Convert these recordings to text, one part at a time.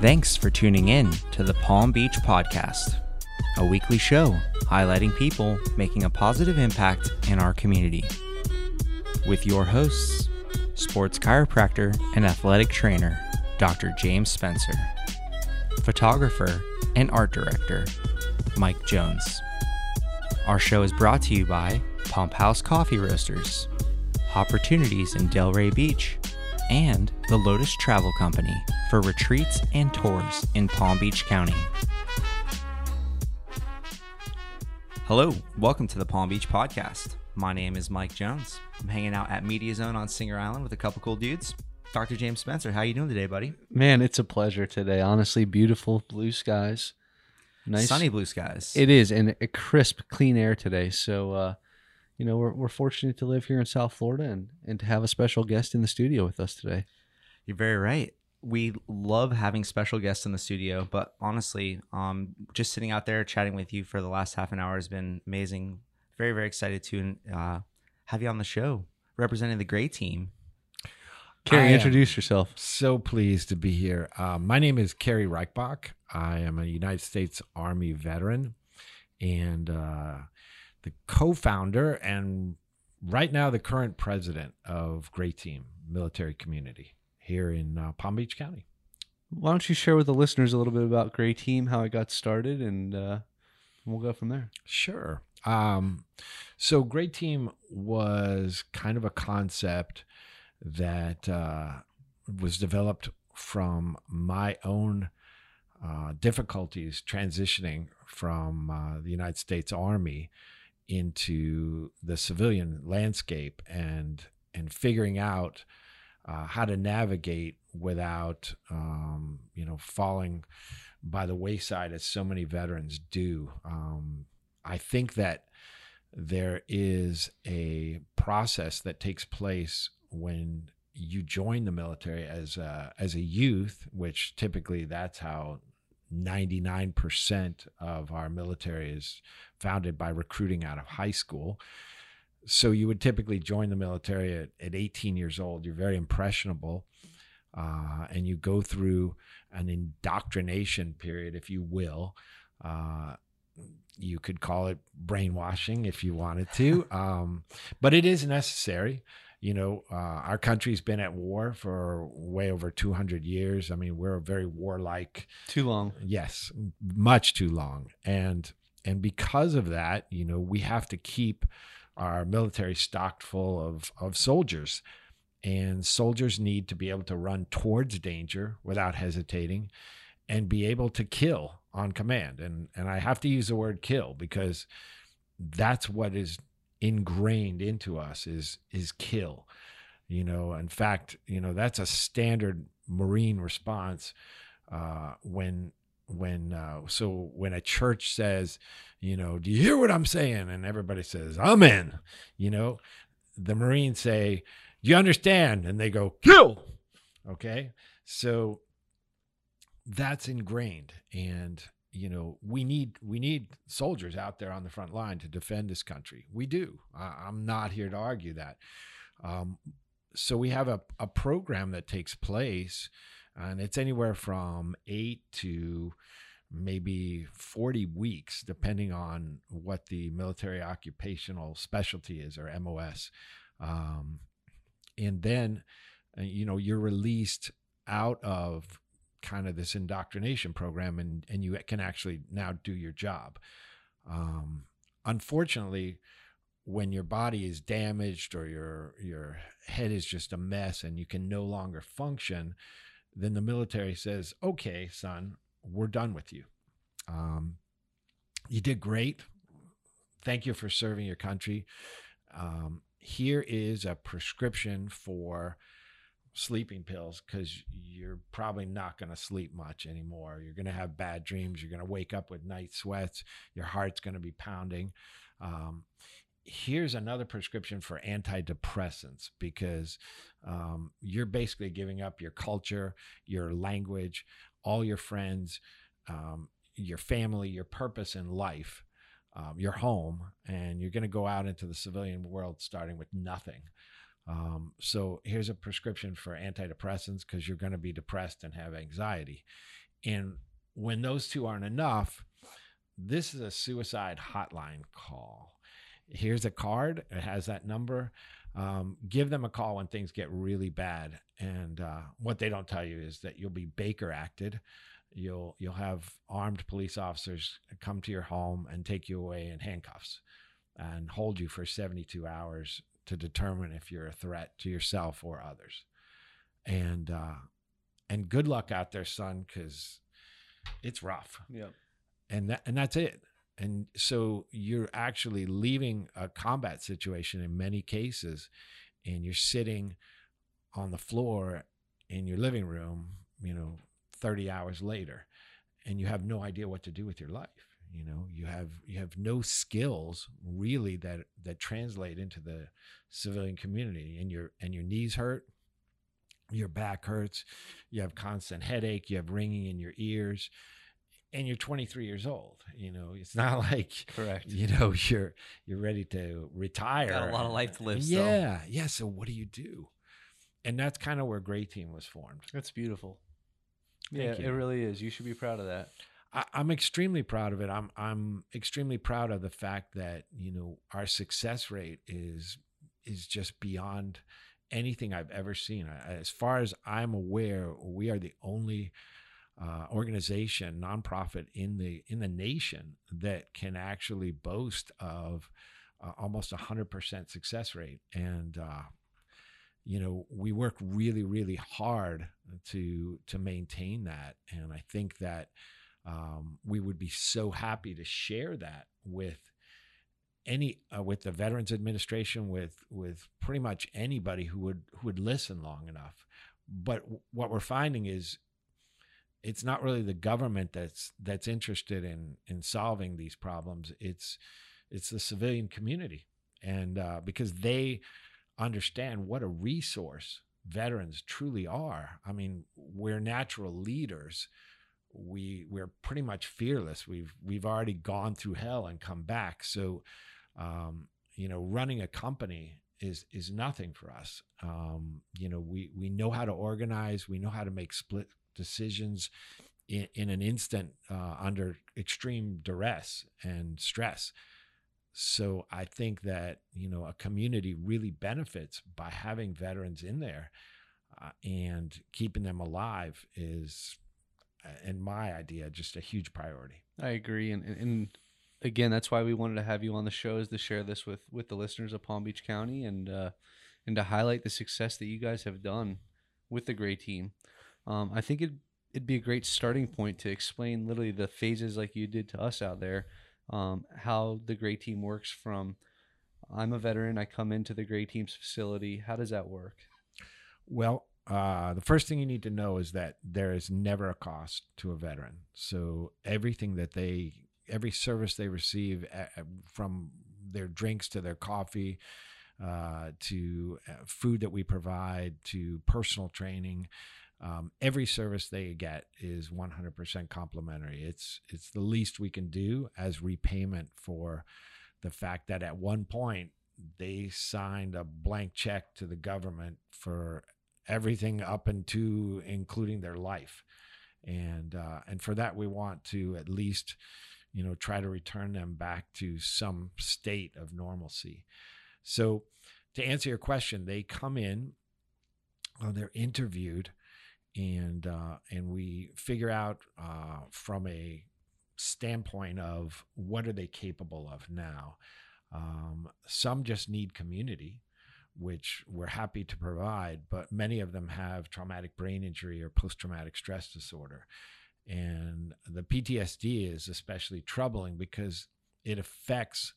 Thanks for tuning in to the Palm Beach Podcast, a weekly show highlighting people making a positive impact in our community. With your hosts, sports chiropractor and athletic trainer, Dr. James Spencer, photographer and art director, Mike Jones. Our show is brought to you by Pump House Coffee Roasters, Hopportunities in Delray Beach, and the Lotus Travel Company for retreats and tours in Palm Beach County. Hello, welcome to the Palm Beach Podcast. My name is Mike Jones. I'm hanging out at Media Zone on Singer Island with a couple cool dudes. Dr. James Spencer, how you doing today, buddy? Man, it's a pleasure today. Honestly, beautiful blue skies. Nice. Sunny blue skies. It is, and a crisp, clean air today. So, uh, you know, we're, we're fortunate to live here in South Florida and, and to have a special guest in the studio with us today. You're very right. We love having special guests in the studio, but honestly, um, just sitting out there chatting with you for the last half an hour has been amazing. Very, very excited to uh, have you on the show representing the Grey team. Cary, introduce yourself. So pleased to be here. Uh, my name is Cary Reichbach. I am a United States Army veteran and uh, the co-founder and right now the current president of Grey Team Military Community here in uh, Palm Beach County. Why don't you share with the listeners a little bit about Grey Team, how it got started, and uh, we'll go from there. Sure. Um, so Grey Team was kind of a concept that uh, was developed from my own uh, difficulties transitioning from uh, the United States Army into the civilian landscape and and figuring out uh, how to navigate without um, you know falling by the wayside as so many veterans do. Um, I think that there is a process that takes place when you join the military as a, as a youth, which typically that's how 99% of our military is founded by recruiting out of high school. So you would typically join the military at, at 18 years old. You're very impressionable. Uh, and you go through an indoctrination period, if you will. Uh, you could call it brainwashing if you wanted to, um, but it is necessary you know, uh, our country's been at war for way over 200 years. I mean, we're a very warlike. Too long. Yes, much too long. And and because of that, you know, we have to keep our military stocked full of of soldiers. And soldiers need to be able to run towards danger without hesitating and be able to kill on command. And and I have to use the word kill because that's what is ingrained into us is is kill you know? In fact you know that's a standard marine response uh, when when uh, so when a church says you know do you hear what i'm saying? and everybody says amen you know? The marines say do you understand? and they go kill! Okay? So that's ingrained and you know we need we need soldiers out there on the front line to defend this country. We do. I, am not here to argue that. Um, so we have a, a program that takes place and it's anywhere from eight to maybe 40 weeks depending on what the military occupational specialty is or mos um, and then uh, you know you're released out of kind of this indoctrination program and and you can actually now do your job. Um, unfortunately when your body is damaged or your your head is just a mess and you can no longer function then the military says okay son we're done with you. Um, you did great. Thank you for serving your country. Um, here is a prescription for sleeping pills because you're probably not going to sleep much anymore. You're going to have bad dreams. You're going to wake up with night sweats. Your heart's going to be pounding. Um, here's another prescription for antidepressants because um, you're basically giving up your culture, your language, all your friends, um, your family, your purpose in life. Um, your home, and you're going to go out into the civilian world starting with nothing. Um, so here's a prescription for antidepressants because you're going to be depressed and have anxiety. And when those two aren't enough, this is a suicide hotline call. Here's a card, it has that number. Um, give them a call when things get really bad. And uh, what they don't tell you is that you'll be Baker acted. You'll you'll have armed police officers come to your home and take you away in handcuffs and hold you for 72 hours to determine if you're a threat to yourself or others. And uh, and good luck out there, son, because it's rough. Yeah. And that and that's it. And so you're actually leaving a combat situation in many cases, and you're sitting on the floor in your living room, you know, 30 hours later, and you have no idea what to do with your life. You know, you have you have no skills really that that translate into the civilian community, and your and your knees hurt, your back hurts, you have constant headache, you have ringing in your ears and you're 23 years old you know it's not like Correct. you know you're you're ready to retire Got a lot of life to live yeah yeah so what do you do and that's kind of where grey team was formed That's beautiful. Thank yeah, you. it really is. You should be proud of that. I, I'm extremely proud of it. I'm I'm extremely proud of the fact that you know our success rate is is just beyond anything I've ever seen. As far as I'm aware, we are the only uh, organization, nonprofit in the in the nation that can actually boast of uh, almost a hundred percent success rate, and uh, you know we work really really hard to to maintain that, and I think that um, we would be so happy to share that with any uh, with the Veterans Administration, with with pretty much anybody who would who would listen long enough. But w- what we're finding is it's not really the government that's that's interested in in solving these problems. It's it's the civilian community, and uh, because they understand what a resource veterans truly are. I mean, we're natural leaders we we're pretty much fearless. We've we've already gone through hell and come back. So, um, you know, running a company is is nothing for us. Um, you know, we we know how to organize. We know how to make split decisions in, in an instant uh, under extreme duress and stress. So I think that you know a community really benefits by having veterans in there, uh, and keeping them alive is in my idea, just a huge priority. I agree, and, and and again, that's why we wanted to have you on the show is to share this with with the listeners of Palm Beach County and uh, and to highlight the success that you guys have done with the Grey Team. Um, I think it it'd be a great starting point to explain literally the phases like you did to us out there, um, how the Grey Team works from. I'm a veteran. I come into the Grey Team's facility. How does that work? Well, uh, the first thing you need to know is that there is never a cost to a veteran. So everything that they, every service they receive, from their drinks to their coffee, uh, to uh, food that we provide, to personal training, um, every service they get is 100% complimentary. It's it's the least we can do as repayment for the fact that at one point they signed a blank check to the government for everything up into including their life. And uh, and for that we want to at least you know try to return them back to some state of normalcy. So to answer your question they come in uh, they're interviewed and uh, and we figure out uh, from a standpoint of what are they capable of now. Um, some just need community which we're happy to provide, but many of them have traumatic brain injury or post traumatic stress disorder. And the PTSD is especially troubling because it affects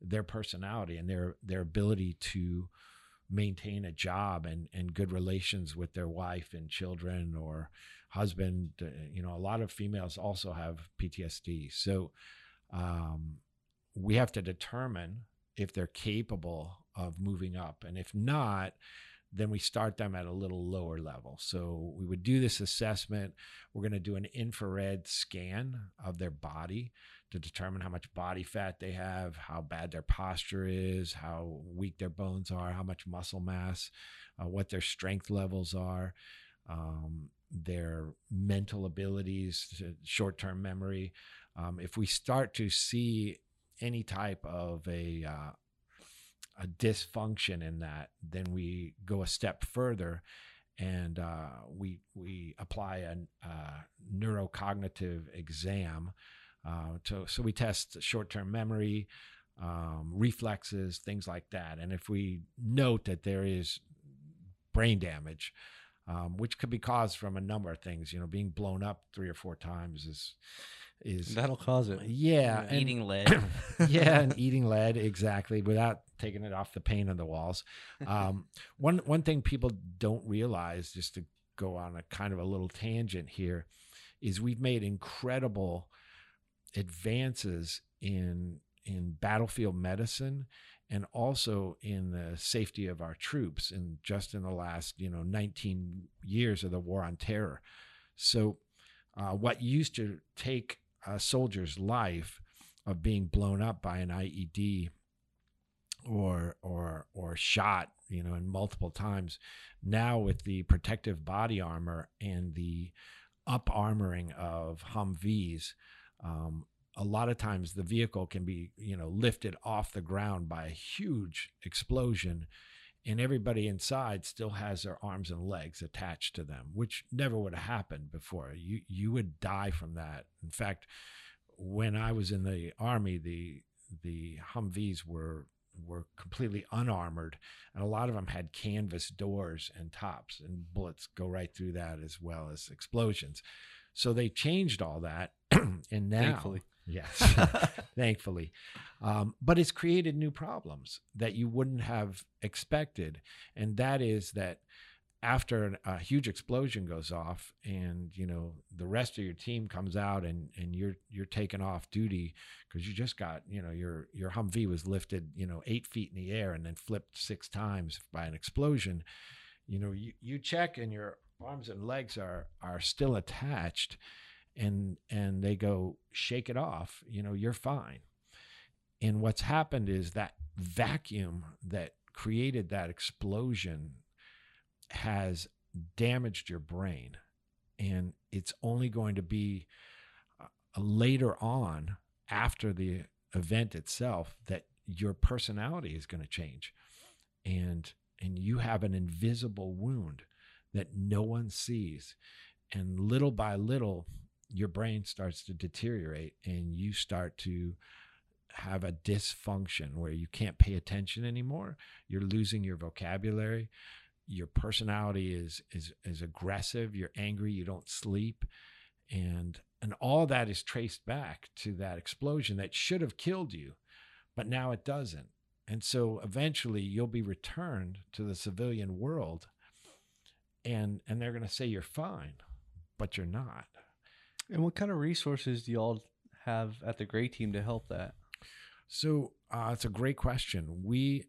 their personality and their their ability to maintain a job and and good relations with their wife and children or husband Uh, you know a lot of females also have PTSD so um, we have to determine if they're capable of moving up. And if not, then we start them at a little lower level. So we would do this assessment. We're going to do an infrared scan of their body to determine how much body fat they have, how bad their posture is, how weak their bones are, how much muscle mass, uh, what their strength levels are. um, their mental abilities, short term memory. Um, if we start to see any type of a uh, a dysfunction in that, then we go a step further and uh, we we apply a, a neurocognitive exam. Uh, to, so we test short-term memory, um, reflexes, things like that. And if we note that there is brain damage, um, which could be caused from a number of things, you know, being blown up three or four times is is that'll cause it. Yeah, and, eating lead. yeah, and eating lead exactly without taking it off the paint on the walls. Um, one one thing people don't realize, just to go on a kind of a little tangent here, is we've made incredible advances in in battlefield medicine and also in the safety of our troops and just in the last you know 19 years of the war on terror so uh, what used to take a soldier's life of being blown up by an IED or or or shot, you know, and multiple times. Now with the protective body armor and the up armoring of Humvees, um, a lot of times the vehicle can be, you know, lifted off the ground by a huge explosion and everybody inside still has their arms and legs attached to them, which never would have happened before. You you would die from that. In fact, when I was in the army, the the Humvees were were completely unarmored, and a lot of them had canvas doors and tops, and bullets go right through that as well as explosions. So they changed all that, and now, Thankfully. Yes, thankfully, um, but it's created new problems that you wouldn't have expected, and that is that after a huge explosion goes off and you know the rest of your team comes out and and you're you're taken off duty because you just got you know your your Humvee was lifted you know eight feet in the air and then flipped six times by an explosion. You know you, you check and your arms and legs are are still attached and and they go shake it off you know you're fine. And what's happened is that vacuum that created that explosion has damaged your brain and it's only going to be uh, later on after the event itself that your personality is going to change and and you have an invisible wound that no one sees and little by little your brain starts to deteriorate and you start to have a dysfunction where you can't pay attention anymore. You're losing your vocabulary. Your personality is is is aggressive. You're angry. You don't sleep. And and all that is traced back to that explosion that should have killed you but now it doesn't. And so eventually you'll be returned to the civilian world and and they're going to say you're fine but you're not and what kind of resources do y'all have at the grey team to help that? So uh, it's a great question. We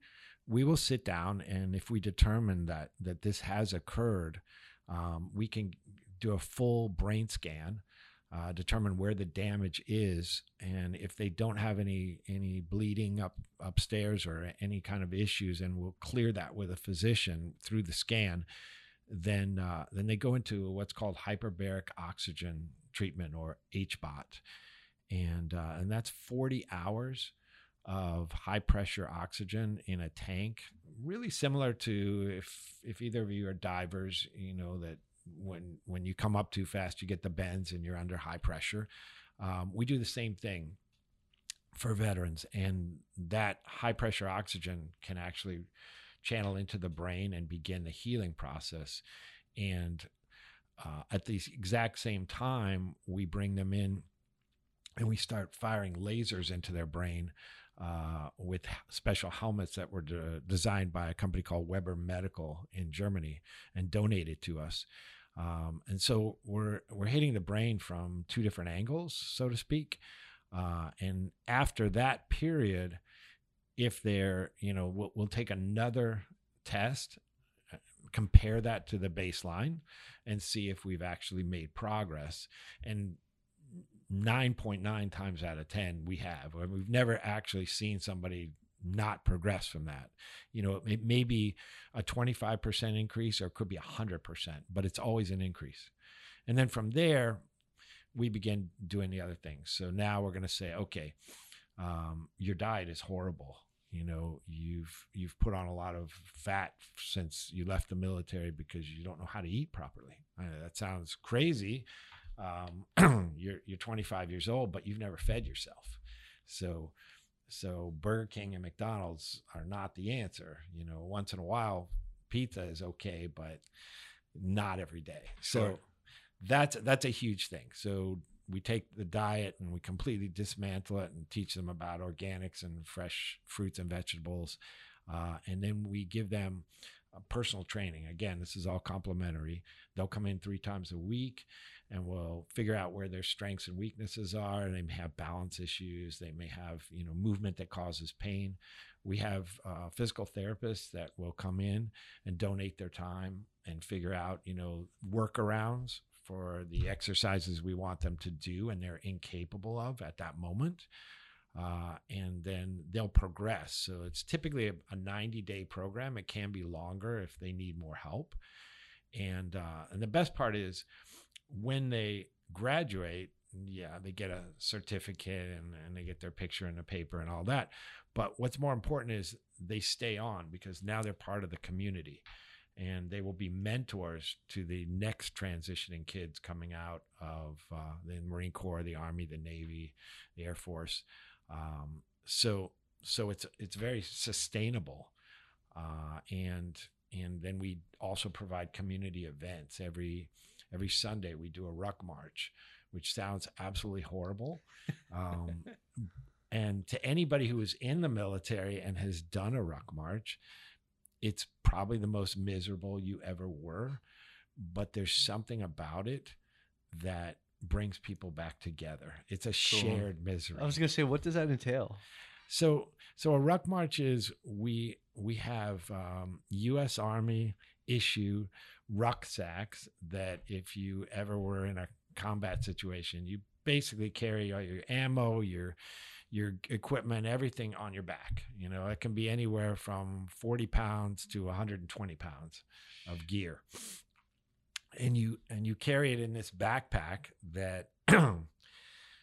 we will sit down and if we determine that that this has occurred um, we can do a full brain scan uh, determine where the damage is and if they don't have any any bleeding up upstairs or any kind of issues and we'll clear that with a physician through the scan then uh, then they go into what's called hyperbaric oxygen treatment or HBOT and uh, and that's 40 hours of high pressure oxygen in a tank, really similar to if if either of you are divers, you know that when when you come up too fast, you get the bends and you're under high pressure. Um, we do the same thing for veterans, and that high pressure oxygen can actually channel into the brain and begin the healing process. And uh, at the exact same time, we bring them in and we start firing lasers into their brain uh, with special helmets that were de- designed by a company called Weber Medical in Germany and donated to us. Um, and so we're we're hitting the brain from two different angles, so to speak. Uh, and after that period, if they're you know we'll, we'll take another test compare that to the baseline and see if we've actually made progress and 9.9 times out of 10 we have we've never actually seen somebody not progress from that. You know, it may be a 25% increase or it could be 100%, but it's always an increase. And then from there, we begin doing the other things. So now we're going to say, okay, um, your diet is horrible. You know, you've you've put on a lot of fat since you left the military because you don't know how to eat properly. I know that sounds crazy. Um, you're you're 25 years old, but you've never fed yourself. So so Burger King and McDonald's are not the answer. You know, once in a while, pizza is okay, but not every day. So Sure. that's that's a huge thing. So we take the diet and we completely dismantle it and teach them about organics and fresh fruits and vegetables, uh, and then we give them uh, personal training. Again, this is all complimentary. They'll come in three times a week, and we'll figure out where their strengths and weaknesses are. They may have balance issues. They may have you know movement that causes pain. We have uh, physical therapists that will come in and donate their time and figure out you know workarounds for the exercises we want them to do and they're incapable of at that moment. Uh, and then they'll progress. So it's typically a, a 90 day program. It can be longer if they need more help. And uh, and the best part is when they graduate, yeah, they get a certificate and, and they get their picture in the paper and all that. But what's more important is they stay on because now they're part of the community and they will be mentors to the next transitioning kids coming out of uh, the Marine Corps, the Army, the Navy, the Air Force. Um, so so it's it's very sustainable, uh, and and then we also provide community events every every Sunday. We do a ruck march, which sounds absolutely horrible. Um, and to anybody who is in the military and has done a ruck march, it's probably the most miserable you ever were. But there's something about it that brings people back together. It's a shared misery. I was gonna say, what does that entail? So so a ruck march is we we have um, U.S. Army issue rucksacks that if you ever were in a combat situation, you basically carry all your ammo, your your equipment, everything on your back. You know, it can be anywhere from 40 pounds to 120 pounds of gear. And you and you carry it in this backpack that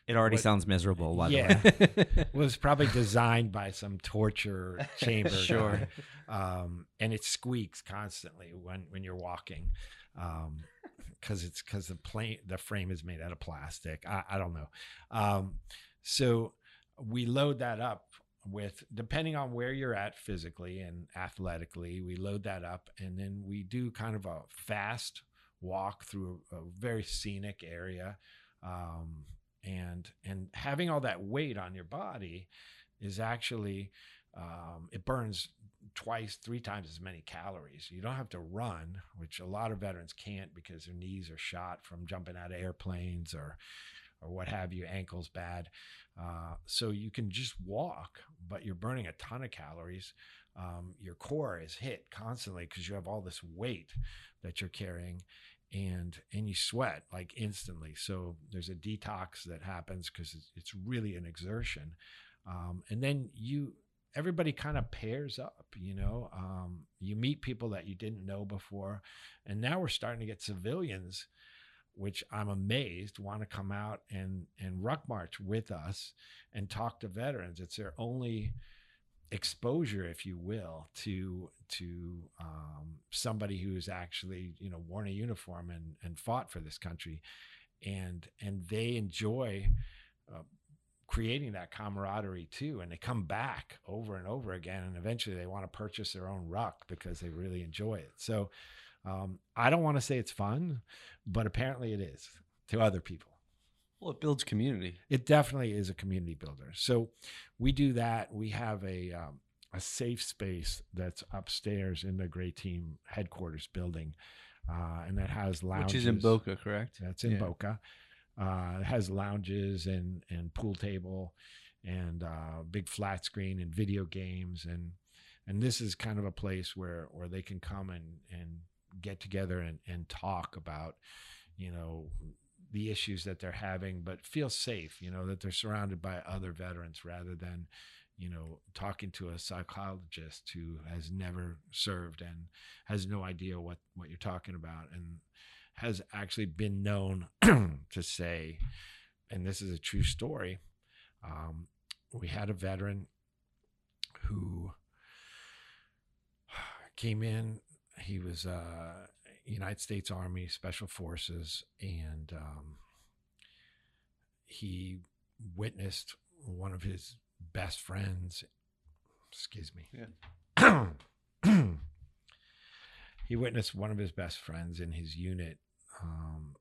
It already What- sounds miserable. By Yeah. was probably designed by some torture chamber Sure. um, and it squeaks constantly when when you're walking because it's because the plane the frame is made out of plastic i, I don't know um, so we load that up with depending on where you're at physically and athletically we load that up and then we do kind of a fast walk through a, a very scenic area um, and and having all that weight on your body is actually um, it burns twice three times as many calories. You don't have to run which a lot of veterans can't because their knees are shot from jumping out of airplanes or or what have you ankles bad uh, so you can just walk but you're burning a ton of calories um, your core is hit constantly because you have all this weight that you're carrying and and you sweat like instantly so there's a detox that happens because it's, it's really an exertion um, and then you everybody kind of pairs up you know um, you meet people that you didn't know before and now we're starting to get civilians which i'm amazed want to come out and and ruck march with us and talk to veterans. It's their only exposure if you will to to um, somebody who's actually you know worn a uniform and and fought for this country. And and they enjoy uh, creating that camaraderie too and they come back over and over again and eventually they want to purchase their own ruck because they really enjoy it. So um, i don't want to say it's fun but apparently it is to other people Well, it builds community. it definitely is a community builder. So we do that. We have a um, a safe space that's upstairs in the Grey Team headquarters building, uh, and that has lounges. Which is in Boca, correct? That's in Yeah. Boca. Uh, it has lounges and and pool table, and uh, big flat screen and video games and and this is kind of a place where where they can come and and get together and and talk about you know the issues that they're having but feel safe you know that they're surrounded by other veterans rather than you know, talking to a psychologist who has never served and has no idea what, what you're talking about and has actually been known to say, and this is a true story. Um, we had a veteran who came in. He was uh, United States Army Special Forces, and um, he witnessed one of his best friends. Excuse me. Yeah. he witnessed one of his best friends in his unit um,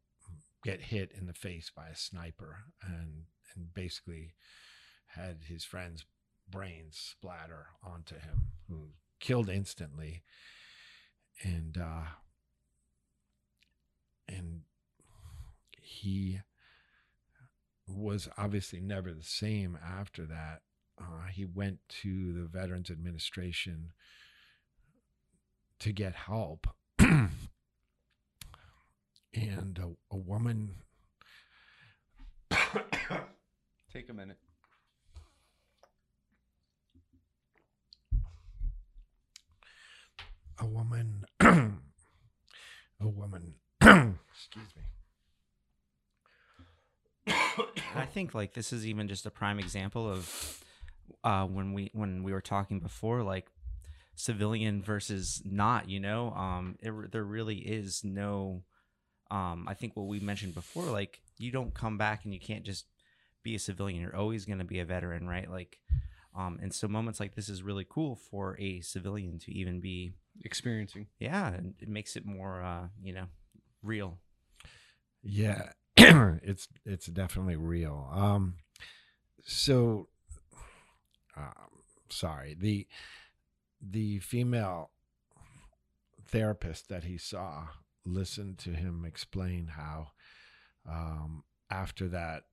get hit in the face by a sniper, and and basically had his friend's brains splatter onto him, who killed instantly, and uh, and he was obviously never the same after that. Uh, he went to the Veterans Administration to get help. and a, a woman. Take a minute. A woman. a woman. excuse me. I think like this is even just a prime example of uh, when we when we were talking before, like civilian versus not. You know, um, it, there really is no. Um, I think what we mentioned before, like you don't come back and you can't just be a civilian. You're always going to be a veteran, right? Like, um, and so moments like this is really cool for a civilian to even be, Experiencing. yeah, and it makes it more, uh, you know, real. Yeah, it's it's definitely real. Um, so, um, sorry the the female therapist that he saw listened to him explain how um, after that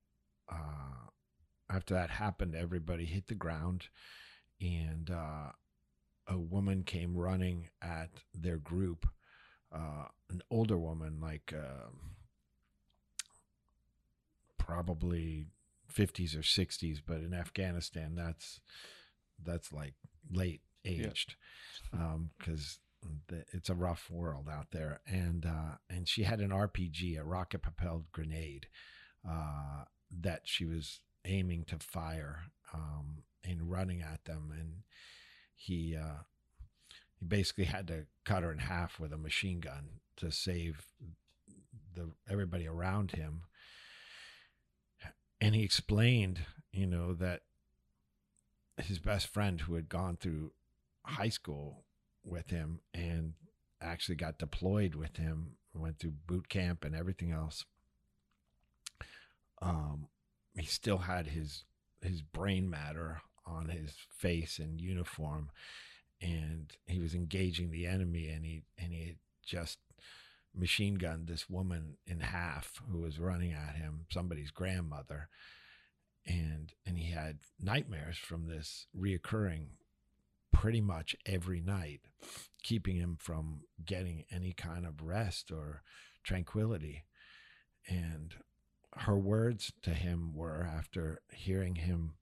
uh, after that happened, everybody hit the ground, and uh, a woman came running at their group. Uh, an older woman, like. um probably 50s or 60s, but in Afghanistan, that's that's like late aged because it's a rough world out there. And uh, and she had an RPG, a rocket propelled grenade, uh, that she was aiming to fire um, and running at them, and he uh, he basically had to cut her in half with a machine gun to save the everybody around him and he explained, you know, that his best friend who had gone through high school with him and actually got deployed with him, went through boot camp and everything else. Um, he still had his his brain matter on his face and uniform, and he was engaging the enemy, and he and he just machine gunned this woman in half who was running at him, somebody's grandmother. And and he had nightmares from this reoccurring pretty much every night, keeping him from getting any kind of rest or tranquility. And her words to him were after hearing him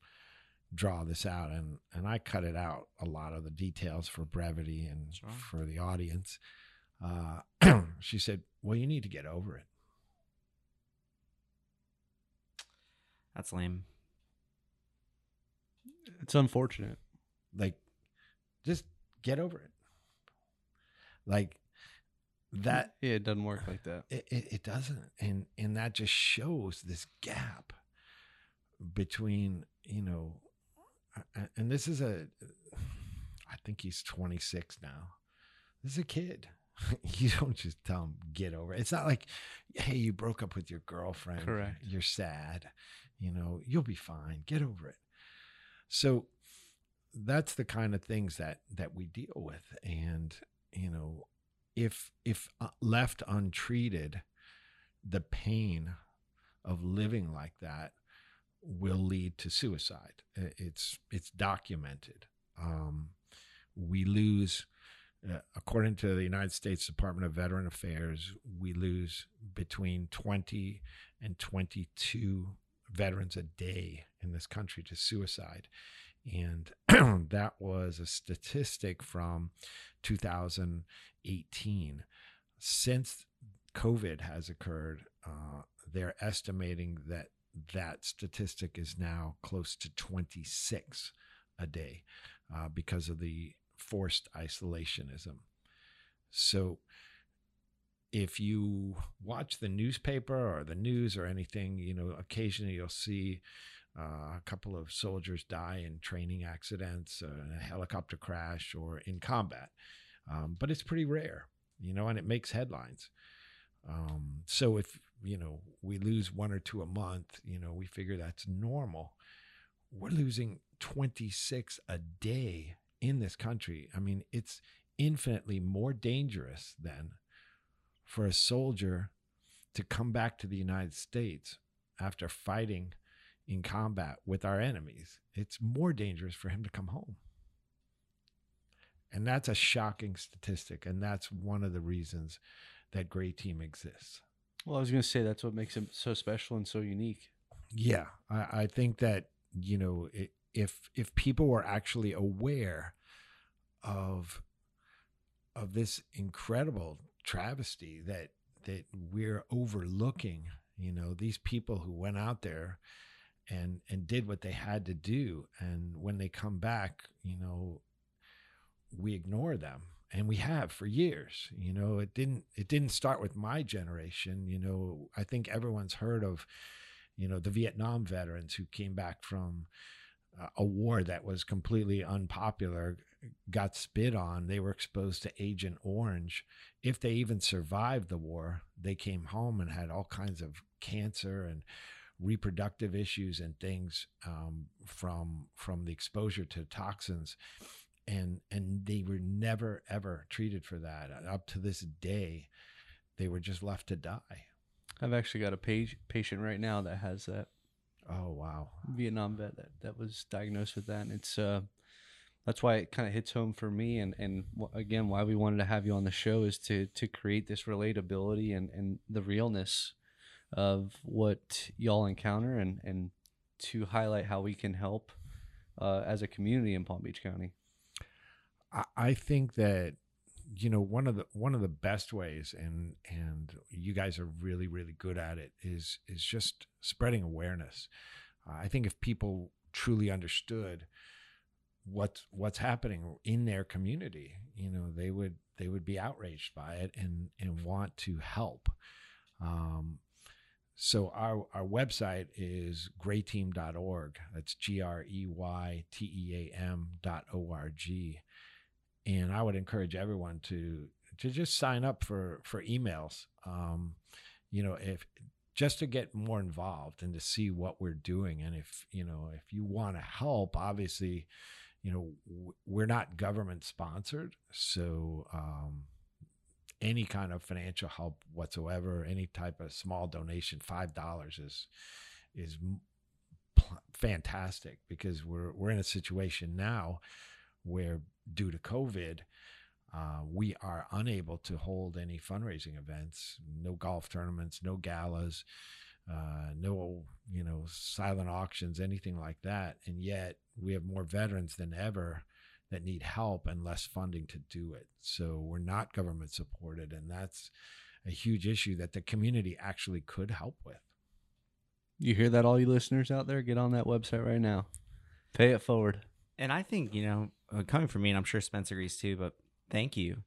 draw this out and and I cut it out a lot of the details for brevity and Sure. for the audience uh, she said, Well, you need to get over it. That's lame. It's unfortunate. Like, just get over it. Like, that Yeah, it doesn't work like that. it, it, it doesn't and and that just shows this gap between you know a- and this is a i think he's 26 now. This is a kid. You don't just tell him get over it. It's not like hey you broke up with your girlfriend. Correct. you're sad. You know you'll be fine. Get over it. So that's the kind of things that that we deal with. And you know if if uh, left untreated the pain of living like that will lead to suicide. It's it's documented. Um, we lose uh, according to the United States Department of Veteran Affairs we lose between 20 and 22 veterans a day in this country to suicide. And that was a statistic from 2018. Since COVID has occurred, uh, they're estimating that that statistic is now close to 26 a day uh, because of the forced isolationism. So, if you watch the newspaper or the news or anything, you know, occasionally you'll see uh, a couple of soldiers die in training accidents, uh, in a helicopter crash, or in combat. Um, but it's pretty rare, you know, and it makes headlines. Um, so if you know we lose one or two a month, you know, we figure that's normal. We're losing 26 a day in this country. I mean, it's infinitely more dangerous than for a soldier to come back to the United States after fighting in combat with our enemies. It's more dangerous for him to come home. And that's a shocking statistic. And that's one of the reasons that Grey Team exists. Well, I was going to say that's what makes it so special and so unique. Yeah. I, I think that, you know, it, if if people were actually aware of of this incredible travesty that that we're overlooking you know these people who went out there and and did what they had to do and when they come back you know we ignore them and we have for years you know it didn't it didn't start with my generation you know i think everyone's heard of you know the vietnam veterans who came back from a war that was completely unpopular got spit on they were exposed to agent orange. If they even survived the war they came home and had all kinds of cancer and reproductive issues and things um, from from the exposure to toxins and and they were never ever treated for that up to this day they were just left to die i've actually got a page, patient right now that has that Oh wow, Vietnam vet that, that was diagnosed with that, and it's uh, that's why it kind of hits home for me, and and again why we wanted to have you on the show is to to create this relatability and and the realness of what y'all encounter, and and to highlight how we can help uh, as a community in Palm Beach County. I, think that you know one of the one of the best ways and and you guys are really really good at it is is just spreading awareness. Uh, i think if people truly understood what what's happening in their community you know they would they would be outraged by it and and want to help. Um, so our our website is greyteam.org that's g r e y t e a m dot o r g and I would encourage everyone to to just sign up for for emails. Um, you know, if just to get more involved and to see what we're doing, and if you know if you want to help, obviously, you know w- we're not government sponsored, so. Um, any kind of financial help whatsoever, any type of small donation, five dollars is is fantastic because we're we're in a situation now where due to COVID, uh, we are unable to hold any fundraising events, no golf tournaments, no galas, uh, no you know silent auctions, anything like that. And yet we have more veterans than ever that need help and less funding to do it. So we're not government supported, and that's a huge issue that the community actually could help with. You hear that, all you listeners out there? Get on that website right now. Pay it forward. And I think you know uh, coming from me, and I'm sure Spencer agrees too. But thank you.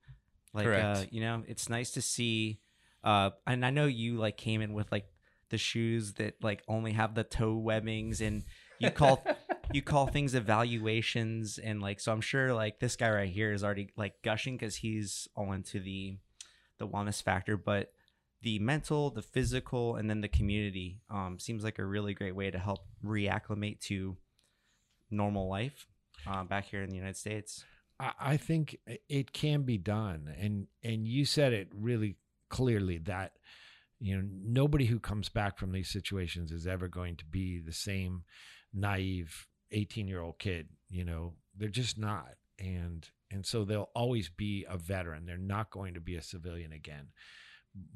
Like, uh, you know, it's nice to see. Uh, and I know you like came in with like the shoes that like only have the toe webbings, and you call you call things evaluations, and like so. I'm sure like this guy right here is already like gushing because he's all into the the wellness factor, but the mental, the physical, and then the community um, seems like a really great way to help reacclimate to normal life uh, back here in the United States? I think it can be done, and and you said it really clearly that you know nobody who comes back from these situations is ever going to be the same naive 18 year old kid you know? They're just not. And and so they'll always be a veteran. They're not going to be a civilian again.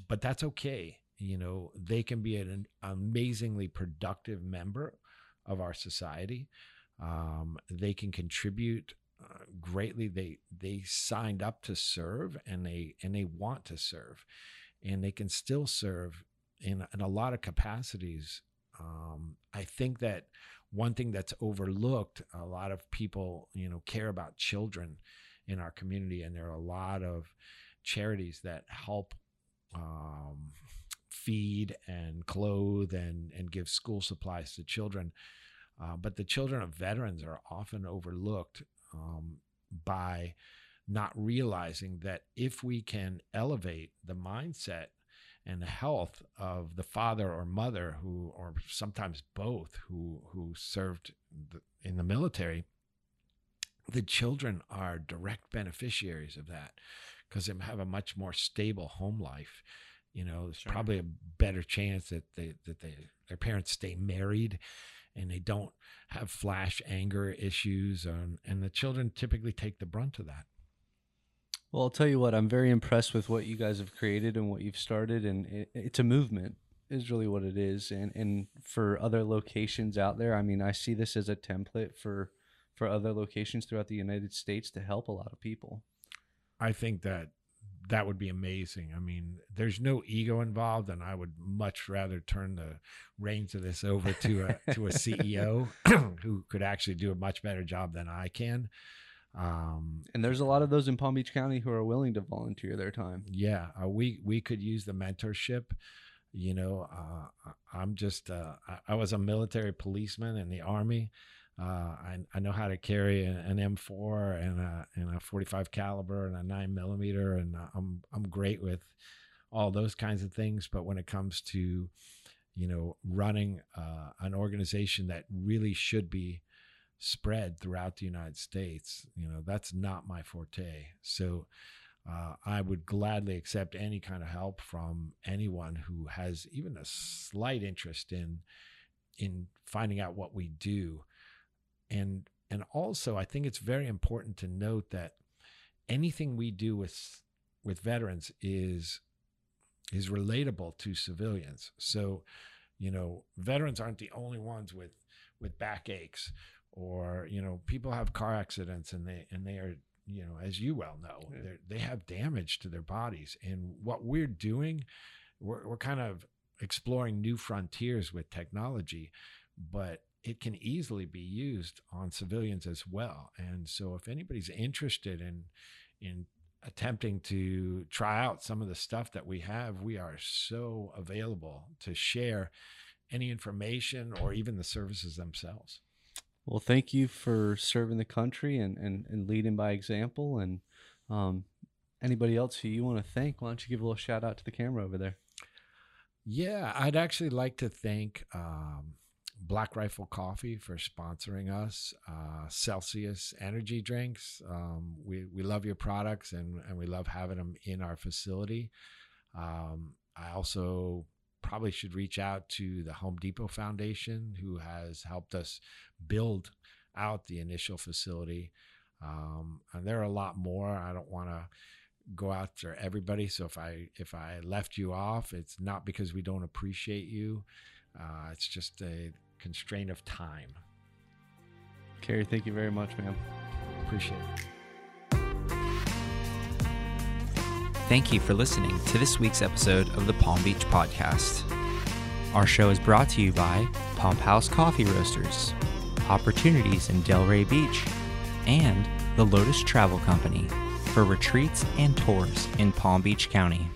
But that's okay you know? They can be an amazingly productive member of our society Um, they can contribute uh, greatly. They they signed up to serve and they and they want to serve, and they can still serve in in a lot of capacities. Um, I think that one thing that's overlooked, a lot of people you know care about children in our community, and there are a lot of charities that help um, feed and clothe and and give school supplies to children. Uh, but the children of veterans are often overlooked um, by not realizing that if we can elevate the mindset and the health of the father or mother who or sometimes both who who served in the military the children are direct beneficiaries of that because they have a much more stable home life you know there's sure. probably a better chance that they that they their parents stay married and they don't have flash anger issues and, and the children typically take the brunt of that. Well i'll tell you what i'm very impressed with what you guys have created and what you've started and it, it's a movement is really what it is and and for other locations out there i mean i see this as a template for for other locations throughout the united states to help a lot of people. I think that that would be amazing. I mean, there's no ego involved, and I would much rather turn the reins of this over to a to a CEO who could actually do a much better job than I can. Um, and there's a lot of those in Palm Beach County who are willing to volunteer their time. Yeah, uh, we we could use the mentorship. You know, uh, I'm just uh, I, I was a military policeman in the army. Uh, I, I know how to carry an, an M4 and a, and a 45 caliber and a nine millimeter, and uh, I'm I'm great with all those kinds of things. But when it comes to you know running uh, an organization that really should be spread throughout the United States, you know that's not my forte. So. Uh, I would gladly accept any kind of help from anyone who has even a slight interest in in finding out what we do and and also I think it's very important to note that anything we do with with veterans is is relatable to civilians. So, you know, veterans aren't the only ones with with backaches or you know people have car accidents and they and they are you know as you well know yeah. they have damage to their bodies and what we're doing we're, we're kind of exploring new frontiers with technology but it can easily be used on civilians as well. And so if anybody's interested in in attempting to try out some of the stuff that we have, we are so available to share any information or even the services themselves. Well, thank you for serving the country and, and, and leading by example. And um, anybody else who you want to thank, why don't you give a little shout out to the camera over there? Yeah, I'd actually like to thank um, Black Rifle Coffee for sponsoring us. Uh, Celsius Energy Drinks. Um, we we love your products and and we love having them in our facility. Um, I also probably should reach out to the Home Depot Foundation, who has helped us build out the initial facility. Um, and there are a lot more. I don't want to go after everybody. So if I if I left you off, it's not because we don't appreciate you. Uh, it's just a constraint of time. Cary, thank you very much, man. Appreciate it. Thank you for listening to this week's episode of the Palm Beach Podcast. Our show is brought to you by Pump House Coffee Roasters, Hopportunities in Delray Beach, and the Lotus Travel Company for retreats and tours in Palm Beach County.